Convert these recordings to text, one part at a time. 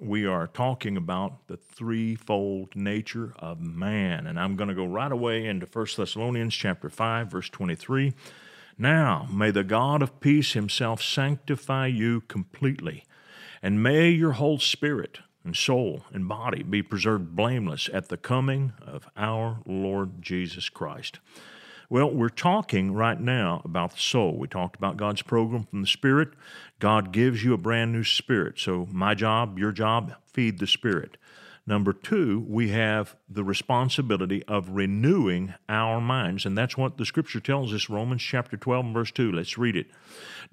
we are talking about the threefold nature of man. And I'm going to go right away into 1 Thessalonians chapter 5, verse 23. Now, may the God of peace himself sanctify you completely, and may your whole spirit and soul and body be preserved blameless at the coming of our Lord Jesus Christ. Well, we're talking right now about the soul. We talked about God's program from the Spirit. God gives you a brand new spirit. So, my job, your job, feed the Spirit. Number two, we have the responsibility of renewing our minds. And that's what the scripture tells us, Romans chapter 12 and verse 2. Let's read it.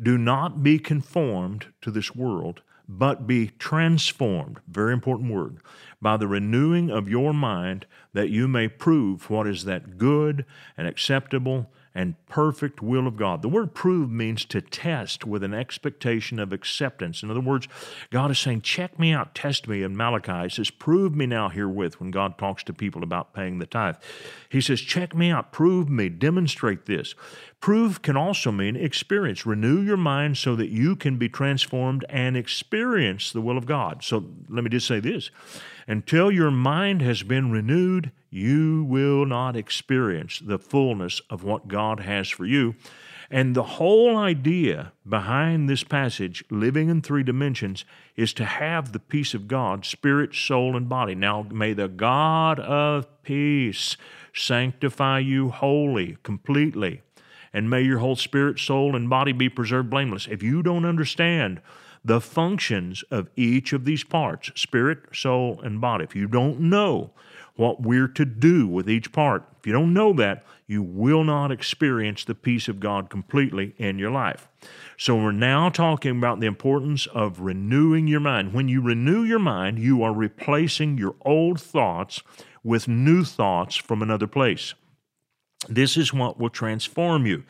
Do not be conformed to this world, but be transformed. Very important word. By the renewing of your mind, that you may prove what is that good and acceptable and perfect will of God. The word prove means to test with an expectation of acceptance. In other words, God is saying, check me out, test me. And Malachi, says, prove me now herewith when God talks to people about paying the tithe. He says, check me out, prove me, demonstrate this. Prove can also mean experience. Renew your mind so that you can be transformed and experience the will of God. So let me just say this until your mind has been renewed, you will not experience the fullness of what God has for you. And the whole idea behind this passage, living in three dimensions, is to have the peace of God, spirit, soul, and body. Now, may the God of peace sanctify you wholly, completely, and may your whole spirit, soul, and body be preserved blameless. If you don't understand the functions of each of these parts spirit, soul, and body. If you don't know what we're to do with each part, if you don't know that, you will not experience the peace of God completely in your life. So, we're now talking about the importance of renewing your mind. When you renew your mind, you are replacing your old thoughts with new thoughts from another place. This is what will transform you.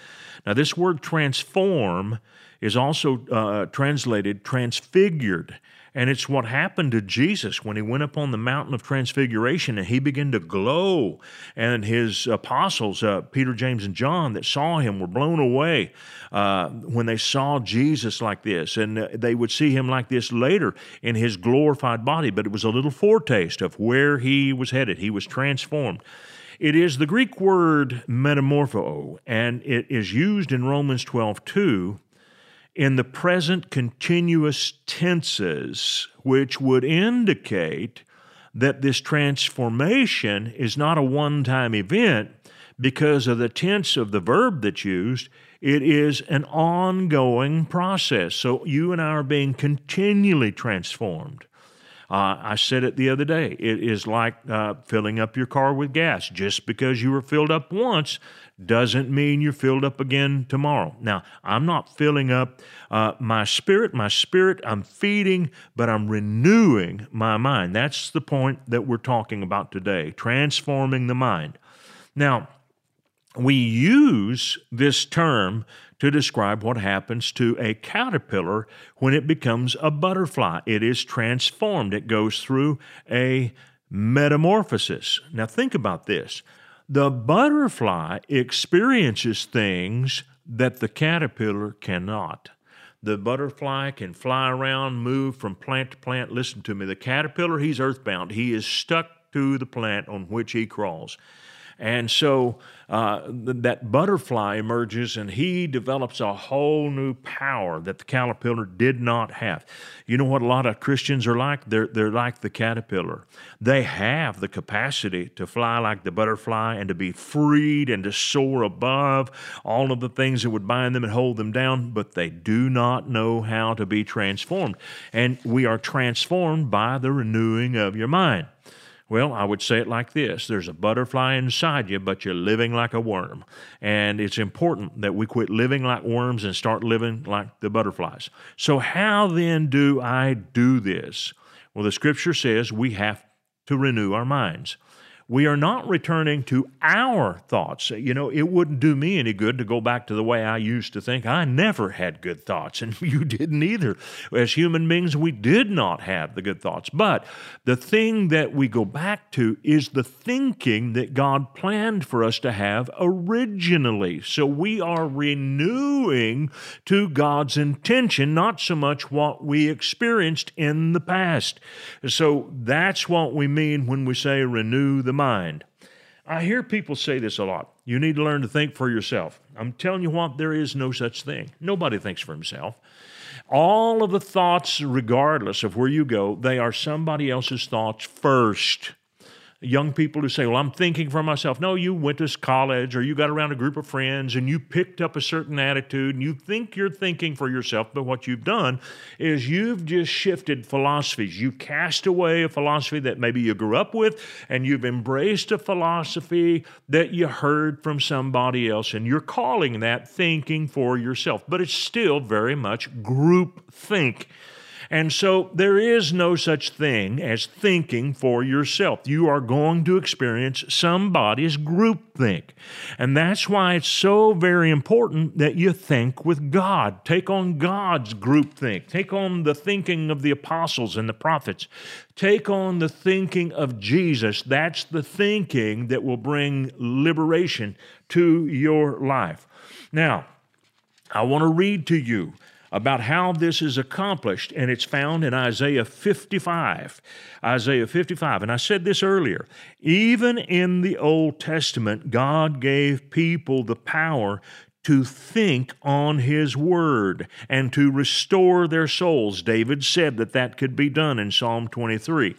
Now, this word transform is also uh, translated transfigured. And it's what happened to Jesus when he went up on the mountain of transfiguration and he began to glow. And his apostles, uh, Peter, James, and John, that saw him were blown away uh, when they saw Jesus like this. And uh, they would see him like this later in his glorified body. But it was a little foretaste of where he was headed. He was transformed. It is the Greek word metamorpho, and it is used in Romans 12 2 in the present continuous tenses, which would indicate that this transformation is not a one time event because of the tense of the verb that's used. It is an ongoing process. So you and I are being continually transformed. Uh, I said it the other day. It is like uh, filling up your car with gas. Just because you were filled up once doesn't mean you're filled up again tomorrow. Now, I'm not filling up uh, my spirit. My spirit, I'm feeding, but I'm renewing my mind. That's the point that we're talking about today transforming the mind. Now, we use this term to describe what happens to a caterpillar when it becomes a butterfly. It is transformed, it goes through a metamorphosis. Now, think about this the butterfly experiences things that the caterpillar cannot. The butterfly can fly around, move from plant to plant. Listen to me. The caterpillar, he's earthbound. He is stuck to the plant on which he crawls. And so uh, that butterfly emerges and he develops a whole new power that the caterpillar did not have. You know what a lot of Christians are like? They're, they're like the caterpillar. They have the capacity to fly like the butterfly and to be freed and to soar above all of the things that would bind them and hold them down, but they do not know how to be transformed. And we are transformed by the renewing of your mind. Well, I would say it like this there's a butterfly inside you, but you're living like a worm. And it's important that we quit living like worms and start living like the butterflies. So, how then do I do this? Well, the scripture says we have to renew our minds we are not returning to our thoughts. You know, it wouldn't do me any good to go back to the way I used to think. I never had good thoughts, and you didn't either. As human beings, we did not have the good thoughts. But the thing that we go back to is the thinking that God planned for us to have originally. So we are renewing to God's intention, not so much what we experienced in the past. So that's what we mean when we say renew the mind. I hear people say this a lot. You need to learn to think for yourself. I'm telling you what, there is no such thing. Nobody thinks for himself. All of the thoughts, regardless of where you go, they are somebody else's thoughts first young people who say, Well, I'm thinking for myself. No, you went to college or you got around a group of friends and you picked up a certain attitude and you think you're thinking for yourself, but what you've done is you've just shifted philosophies. You cast away a philosophy that maybe you grew up with and you've embraced a philosophy that you heard from somebody else and you're calling that thinking for yourself, but it's still very much group think. And so there is no such thing as thinking for yourself. You are going to experience somebody's groupthink. And that's why it's so very important that you think with God. Take on God's groupthink. Take on the thinking of the apostles and the prophets. Take on the thinking of Jesus. That's the thinking that will bring liberation to your life. Now, I want to read to you about how this is accomplished, and it's found in Isaiah 55. Isaiah 55. And I said this earlier. Even in the Old Testament, God gave people the power to think on His Word and to restore their souls. David said that that could be done in Psalm 23.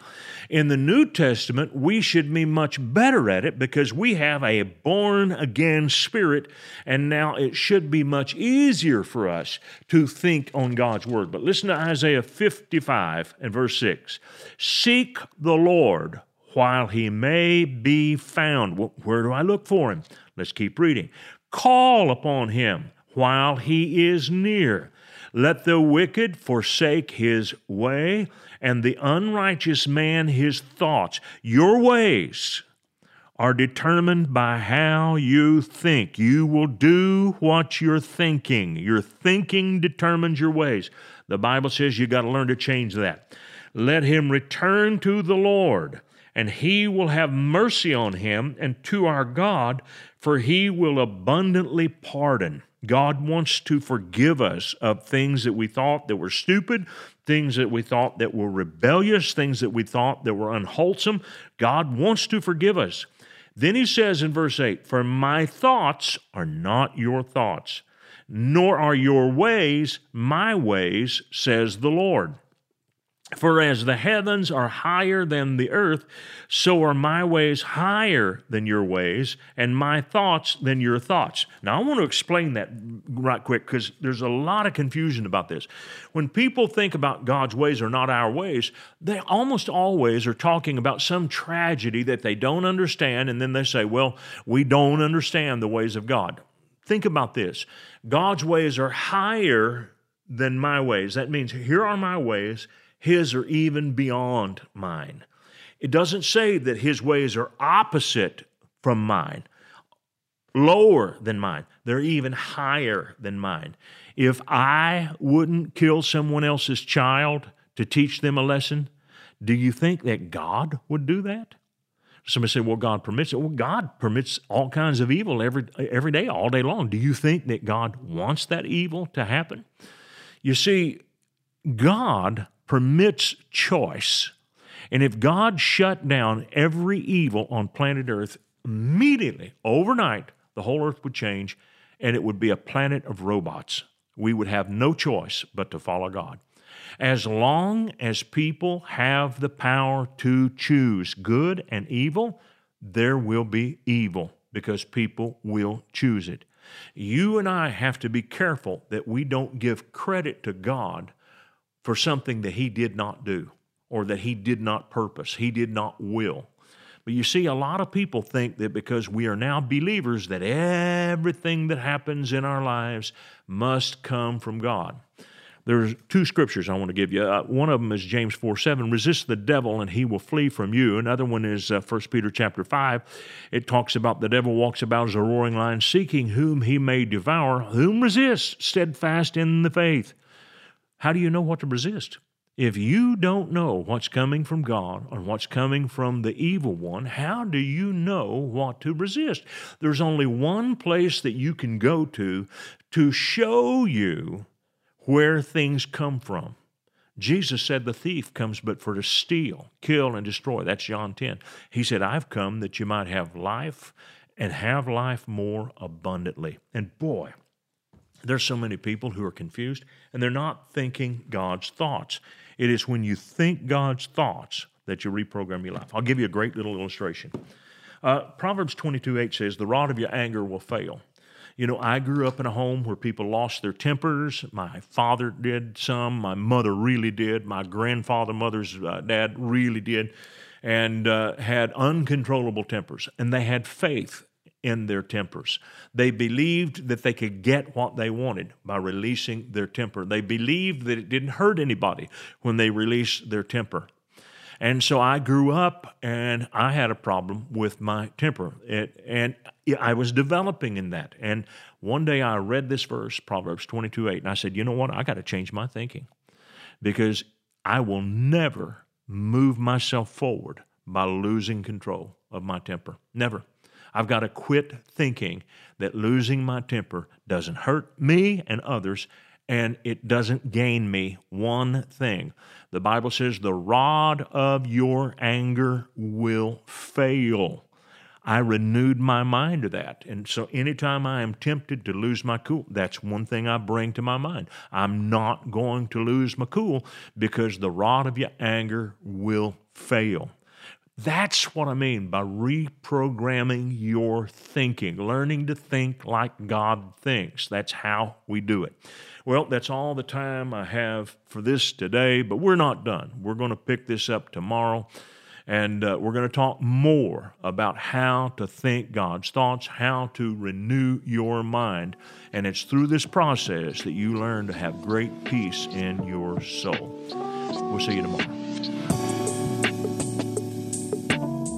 In the New Testament, we should be much better at it because we have a born again spirit, and now it should be much easier for us to think on God's Word. But listen to Isaiah 55 and verse 6 Seek the Lord while he may be found. Where do I look for him? Let's keep reading. Call upon him while he is near. Let the wicked forsake his way, and the unrighteous man his thoughts. Your ways are determined by how you think. You will do what you're thinking. Your thinking determines your ways. The Bible says you got to learn to change that. Let him return to the Lord, and he will have mercy on him and to our God, for he will abundantly pardon. God wants to forgive us of things that we thought that were stupid, things that we thought that were rebellious, things that we thought that were unwholesome. God wants to forgive us. Then he says in verse 8, For my thoughts are not your thoughts, nor are your ways my ways, says the Lord. For as the heavens are higher than the earth, so are my ways higher than your ways, and my thoughts than your thoughts. Now, I want to explain that right quick because there's a lot of confusion about this. When people think about God's ways are not our ways, they almost always are talking about some tragedy that they don't understand, and then they say, Well, we don't understand the ways of God. Think about this God's ways are higher than my ways. That means, here are my ways his are even beyond mine. It doesn't say that his ways are opposite from mine, lower than mine. They're even higher than mine. If I wouldn't kill someone else's child to teach them a lesson, do you think that God would do that? Somebody said, well, God permits it. Well, God permits all kinds of evil every, every day, all day long. Do you think that God wants that evil to happen? You see, God permits choice. And if God shut down every evil on planet Earth immediately, overnight, the whole earth would change and it would be a planet of robots. We would have no choice but to follow God. As long as people have the power to choose good and evil, there will be evil because people will choose it. You and I have to be careful that we don't give credit to God for something that he did not do or that he did not purpose, he did not will. But you see, a lot of people think that because we are now believers, that everything that happens in our lives must come from God. There's two scriptures I want to give you. Uh, one of them is James 4 7. Resist the devil and he will flee from you. Another one is uh, 1 Peter chapter 5. It talks about the devil walks about as a roaring lion, seeking whom he may devour. Whom resist? Steadfast in the faith. How do you know what to resist? If you don't know what's coming from God or what's coming from the evil one, how do you know what to resist? There's only one place that you can go to to show you where things come from. Jesus said the thief comes but for to steal, kill, and destroy. That's John 10. He said, I've come that you might have life and have life more abundantly. And boy, there's so many people who are confused and they're not thinking God's thoughts. It is when you think God's thoughts that you reprogram your life. I'll give you a great little illustration. Uh, Proverbs 22 8 says, The rod of your anger will fail. You know, I grew up in a home where people lost their tempers. My father did some. My mother really did. My grandfather, mother's uh, dad really did, and uh, had uncontrollable tempers. And they had faith in their tempers. They believed that they could get what they wanted by releasing their temper. They believed that it didn't hurt anybody when they released their temper. And so I grew up and I had a problem with my temper. It, and I was developing in that. And one day I read this verse, Proverbs 22 8, and I said, you know what? I got to change my thinking because I will never move myself forward by losing control of my temper. Never. I've got to quit thinking that losing my temper doesn't hurt me and others and it doesn't gain me one thing. The Bible says, the rod of your anger will fail. I renewed my mind to that. And so anytime I am tempted to lose my cool, that's one thing I bring to my mind. I'm not going to lose my cool because the rod of your anger will fail. That's what I mean by reprogramming your thinking, learning to think like God thinks. That's how we do it. Well, that's all the time I have for this today, but we're not done. We're going to pick this up tomorrow, and uh, we're going to talk more about how to think God's thoughts, how to renew your mind. And it's through this process that you learn to have great peace in your soul. We'll see you tomorrow.